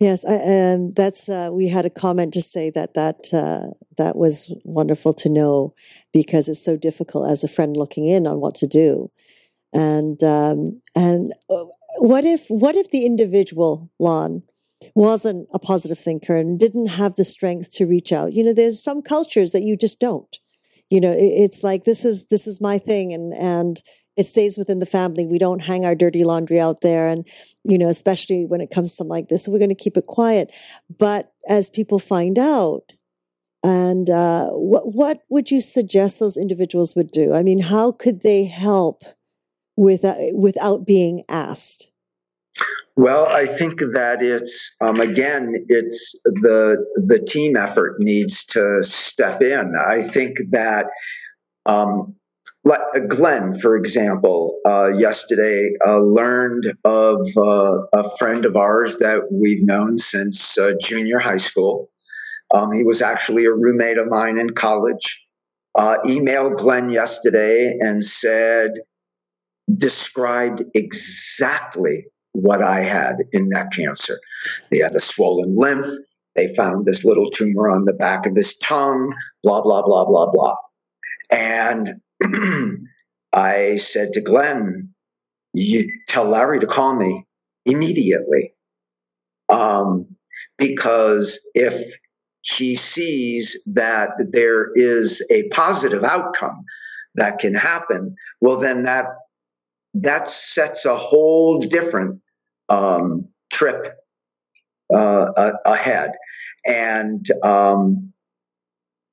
Yes, I, and that's uh, we had a comment to say that that uh, that was wonderful to know because it's so difficult as a friend looking in on what to do and um, and uh, what if what if the individual Lon wasn't a positive thinker and didn't have the strength to reach out? You know, there's some cultures that you just don't. You know, it's like this is this is my thing, and and it stays within the family. We don't hang our dirty laundry out there. And, you know, especially when it comes to something like this, we're going to keep it quiet. But as people find out, and uh, what, what would you suggest those individuals would do? I mean, how could they help without, uh, without being asked? Well, I think that it's um, again, it's the the team effort needs to step in. I think that um, uh, Glenn, for example, uh, yesterday uh, learned of uh, a friend of ours that we've known since uh, junior high school. Um, he was actually a roommate of mine in college. Uh, emailed Glenn yesterday and said described exactly what I had in neck cancer. They had a swollen lymph. They found this little tumor on the back of his tongue, blah, blah, blah, blah, blah. And I said to Glenn, you tell Larry to call me immediately. Um, because if he sees that there is a positive outcome that can happen, well, then that that sets a whole different um, trip uh, ahead. And um,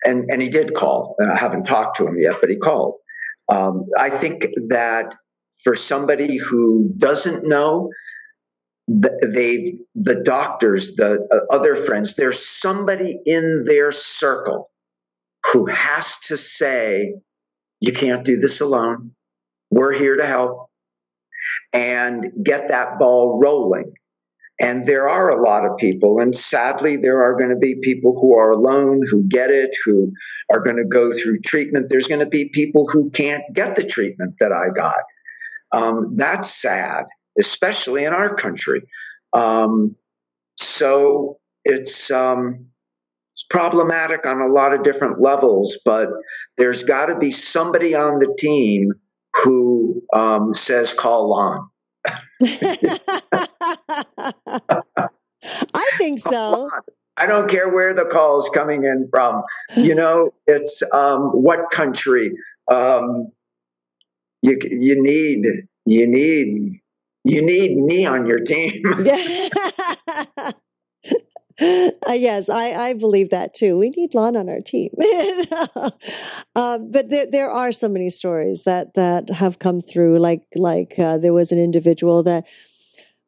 and and he did call. I haven't talked to him yet, but he called. Um, I think that for somebody who doesn't know, they the doctors, the uh, other friends, there's somebody in their circle who has to say, "You can't do this alone. We're here to help." And get that ball rolling. And there are a lot of people, and sadly, there are going to be people who are alone, who get it, who are going to go through treatment. There's going to be people who can't get the treatment that I got. Um, that's sad, especially in our country. Um, so it's um, it's problematic on a lot of different levels, but there's got to be somebody on the team who um, says call Lon. I think so. I don't care where the call is coming in from. You know, it's um, what country. Um, you you need you need you need me on your team. uh, yes, I, I believe that too. We need Lon on our team. um, but there, there are so many stories that, that have come through. Like, like uh, there was an individual that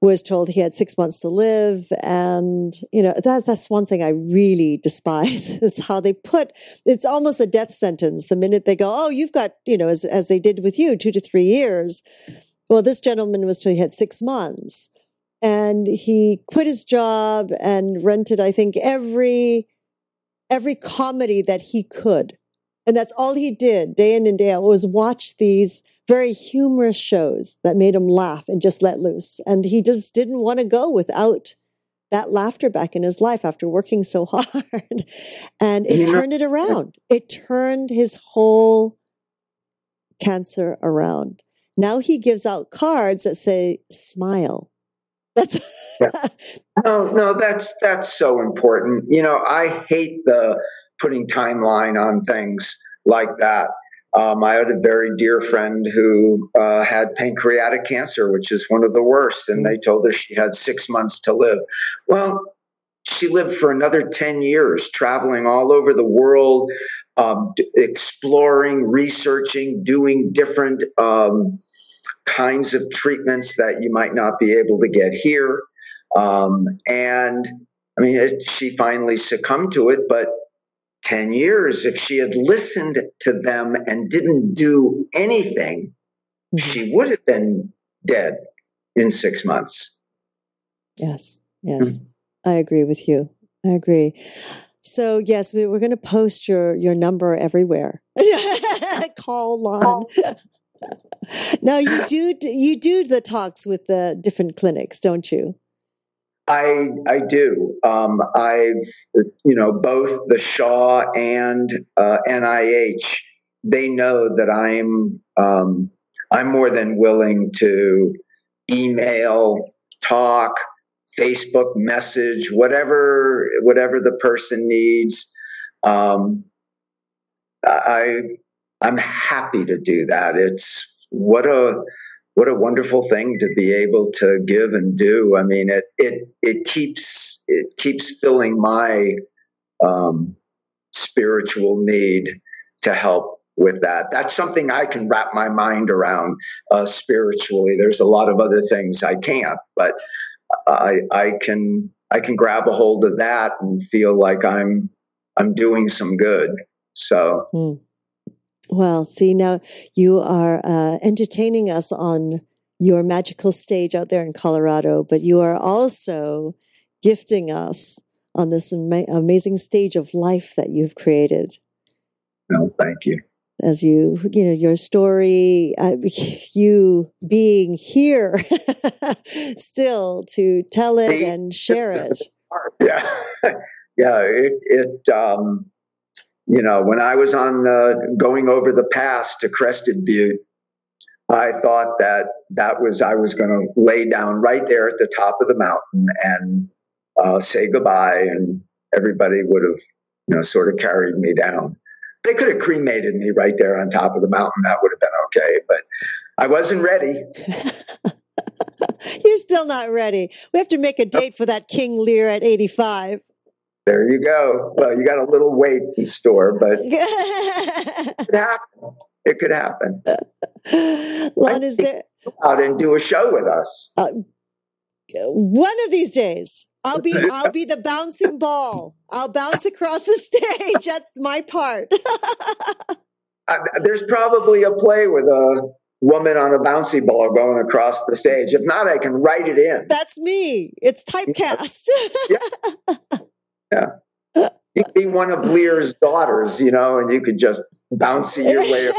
was told he had six months to live. And, you know, that, that's one thing I really despise is how they put, it's almost a death sentence the minute they go, oh, you've got, you know, as, as they did with you, two to three years. Well, this gentleman was told he had six months and he quit his job and rented i think every every comedy that he could And that's all he did day in and day out was watch these very humorous shows that made him laugh and just let loose. And he just didn't want to go without that laughter back in his life after working so hard. and it turned it around. It turned his whole cancer around. Now he gives out cards that say smile. That's yeah. no, no, that's that's so important. You know, I hate the putting timeline on things like that. Um, I had a very dear friend who uh, had pancreatic cancer, which is one of the worst, and they told her she had six months to live. Well, she lived for another 10 years, traveling all over the world, um, d- exploring, researching, doing different um, kinds of treatments that you might not be able to get here. Um, and I mean, it, she finally succumbed to it, but 10 years, if she had listened to them and didn't do anything, mm-hmm. she would have been dead in six months. Yes, yes, mm-hmm. I agree with you. I agree. So yes, we, are going to post your your number everywhere. Call Lon. now you do you do the talks with the different clinics, don't you? I I do. Um, I've you know both the Shaw and uh, NIH. They know that I'm um, I'm more than willing to email, talk, Facebook message, whatever whatever the person needs. Um, I I'm happy to do that. It's what a what a wonderful thing to be able to give and do. I mean, it it it keeps it keeps filling my um, spiritual need to help with that. That's something I can wrap my mind around uh, spiritually. There's a lot of other things I can't, but I I can I can grab a hold of that and feel like I'm I'm doing some good. So. Mm. Well, see, now you are uh, entertaining us on your magical stage out there in Colorado, but you are also gifting us on this ama- amazing stage of life that you've created. No, thank you. As you, you know, your story, uh, you being here still to tell it and share it. Yeah, yeah. It, it um, you know, when I was on uh, going over the pass to Crested Butte, I thought that that was I was going to lay down right there at the top of the mountain and uh, say goodbye, and everybody would have, you know, sort of carried me down. They could have cremated me right there on top of the mountain. That would have been okay, but I wasn't ready. You're still not ready. We have to make a date for that King Lear at 85. There you go. Well, you got a little weight in store, but it could happen. It could happen. Lon, is there out and do a show with us? Uh, one of these days, I'll be I'll be the bouncing ball. I'll bounce across the stage. That's my part. uh, there's probably a play with a woman on a bouncy ball going across the stage. If not, I can write it in. That's me. It's typecast. yeah. Yeah. You could be one of Lear's daughters, you know, and you could just bounce your way.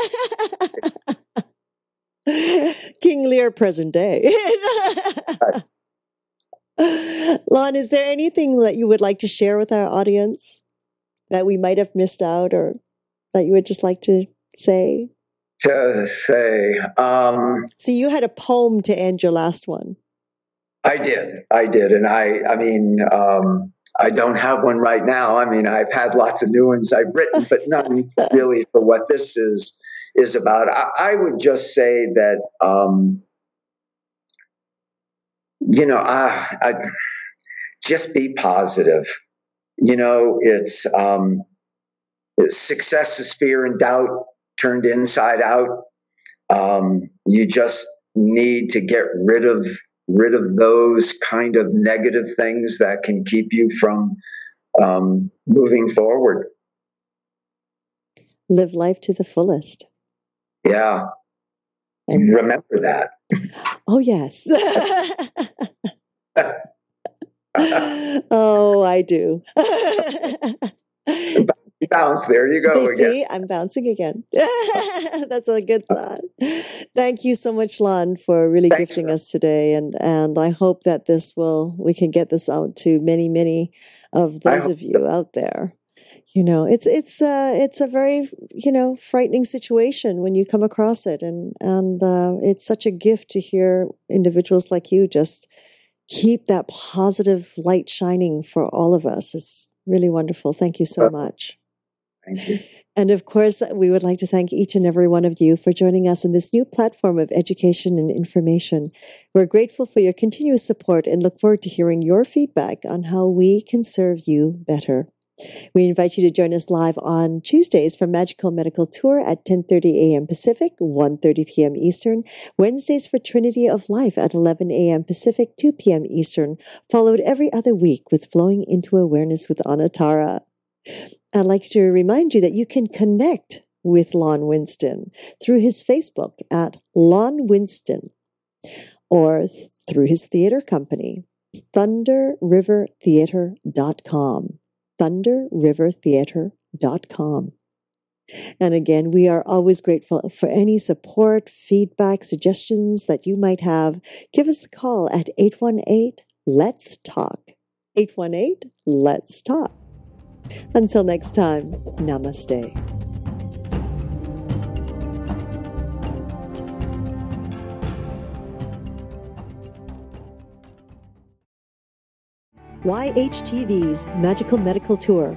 King Lear, present day. Lon, is there anything that you would like to share with our audience that we might have missed out or that you would just like to say? To say. Um, so you had a poem to end your last one. I did. I did. And I, I mean, um, I don't have one right now. I mean, I've had lots of new ones I've written, but none really for what this is is about. I, I would just say that, um, you know, I, I, just be positive. You know, it's um, success is fear and doubt turned inside out. Um, you just need to get rid of rid of those kind of negative things that can keep you from um, moving forward. Live life to the fullest. Yeah. And remember that. Oh, yes. Oh, I do. bounce. There you go. Again. See, I'm bouncing again. That's a good thought. Thank you so much, Lon, for really Thanks, gifting us today, and and I hope that this will we can get this out to many, many of those of you so. out there. You know, it's it's uh it's a very you know frightening situation when you come across it, and and uh, it's such a gift to hear individuals like you just keep that positive light shining for all of us. It's really wonderful. Thank you so much. And of course, we would like to thank each and every one of you for joining us in this new platform of education and information. We're grateful for your continuous support and look forward to hearing your feedback on how we can serve you better. We invite you to join us live on Tuesdays for Magical Medical Tour at 10:30 a.m. Pacific, 1:30 p.m. Eastern. Wednesdays for Trinity of Life at 11 a.m. Pacific, 2 p.m. Eastern. Followed every other week with Flowing into Awareness with Anatara. I'd like to remind you that you can connect with Lon Winston through his Facebook at Lon Winston or th- through his theater company, thunderrivertheater.com. Thunderrivertheater.com. And again, we are always grateful for any support, feedback, suggestions that you might have. Give us a call at 818 Let's Talk. 818 Let's Talk. Until next time, namaste. YHTV's Magical Medical Tour.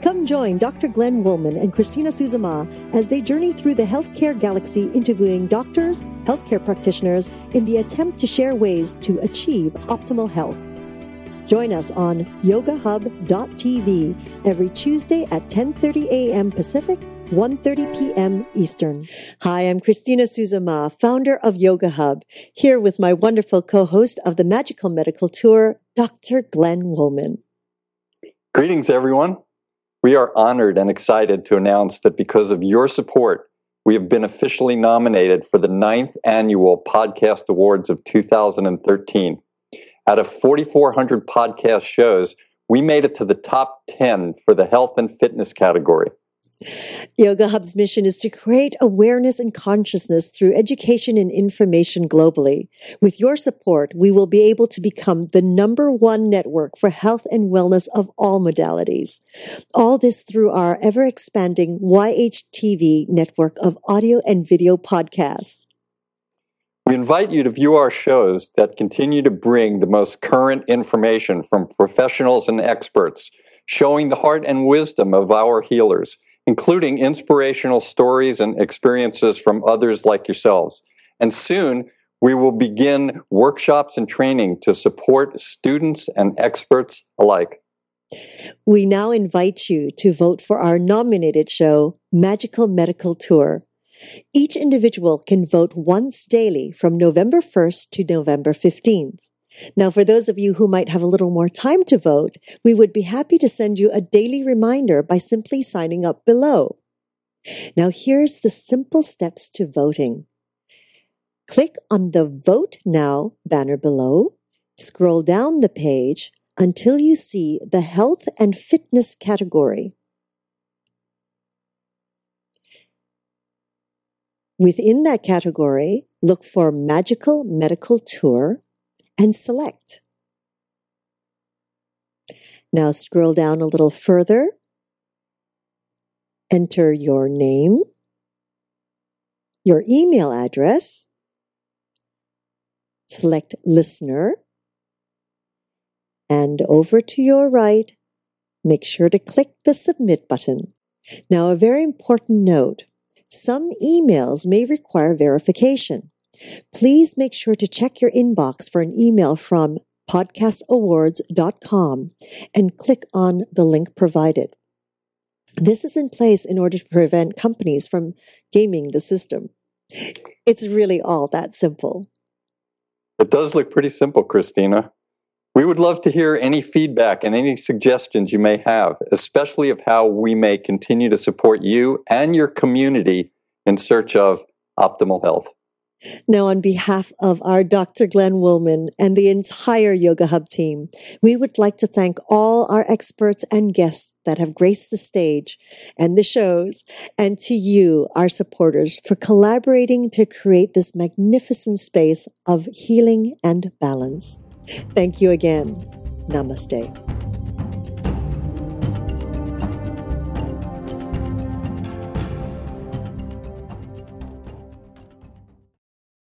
Come join Dr. Glenn Woolman and Christina Suzama as they journey through the healthcare galaxy interviewing doctors, healthcare practitioners in the attempt to share ways to achieve optimal health. Join us on yogahub.tv every Tuesday at 10:30 a.m. Pacific, 1:30 p.m. Eastern. Hi, I'm Christina Suzama, founder of Yoga Hub, here with my wonderful co-host of the Magical Medical Tour, Dr. Glenn Woolman. Greetings everyone. We are honored and excited to announce that because of your support, we have been officially nominated for the ninth annual Podcast Awards of 2013. Out of 4,400 podcast shows, we made it to the top 10 for the health and fitness category. Yoga Hub's mission is to create awareness and consciousness through education and information globally. With your support, we will be able to become the number one network for health and wellness of all modalities. All this through our ever expanding YHTV network of audio and video podcasts. We invite you to view our shows that continue to bring the most current information from professionals and experts, showing the heart and wisdom of our healers, including inspirational stories and experiences from others like yourselves. And soon, we will begin workshops and training to support students and experts alike. We now invite you to vote for our nominated show, Magical Medical Tour. Each individual can vote once daily from November 1st to November 15th. Now, for those of you who might have a little more time to vote, we would be happy to send you a daily reminder by simply signing up below. Now, here's the simple steps to voting. Click on the Vote Now banner below, scroll down the page until you see the Health and Fitness category. Within that category, look for Magical Medical Tour and select. Now scroll down a little further. Enter your name, your email address, select Listener, and over to your right, make sure to click the Submit button. Now, a very important note some emails may require verification. Please make sure to check your inbox for an email from podcastawards.com and click on the link provided. This is in place in order to prevent companies from gaming the system. It's really all that simple. It does look pretty simple, Christina. We would love to hear any feedback and any suggestions you may have, especially of how we may continue to support you and your community in search of optimal health. Now, on behalf of our Dr. Glenn Woolman and the entire Yoga Hub team, we would like to thank all our experts and guests that have graced the stage and the shows, and to you, our supporters, for collaborating to create this magnificent space of healing and balance. Thank you again. Namaste.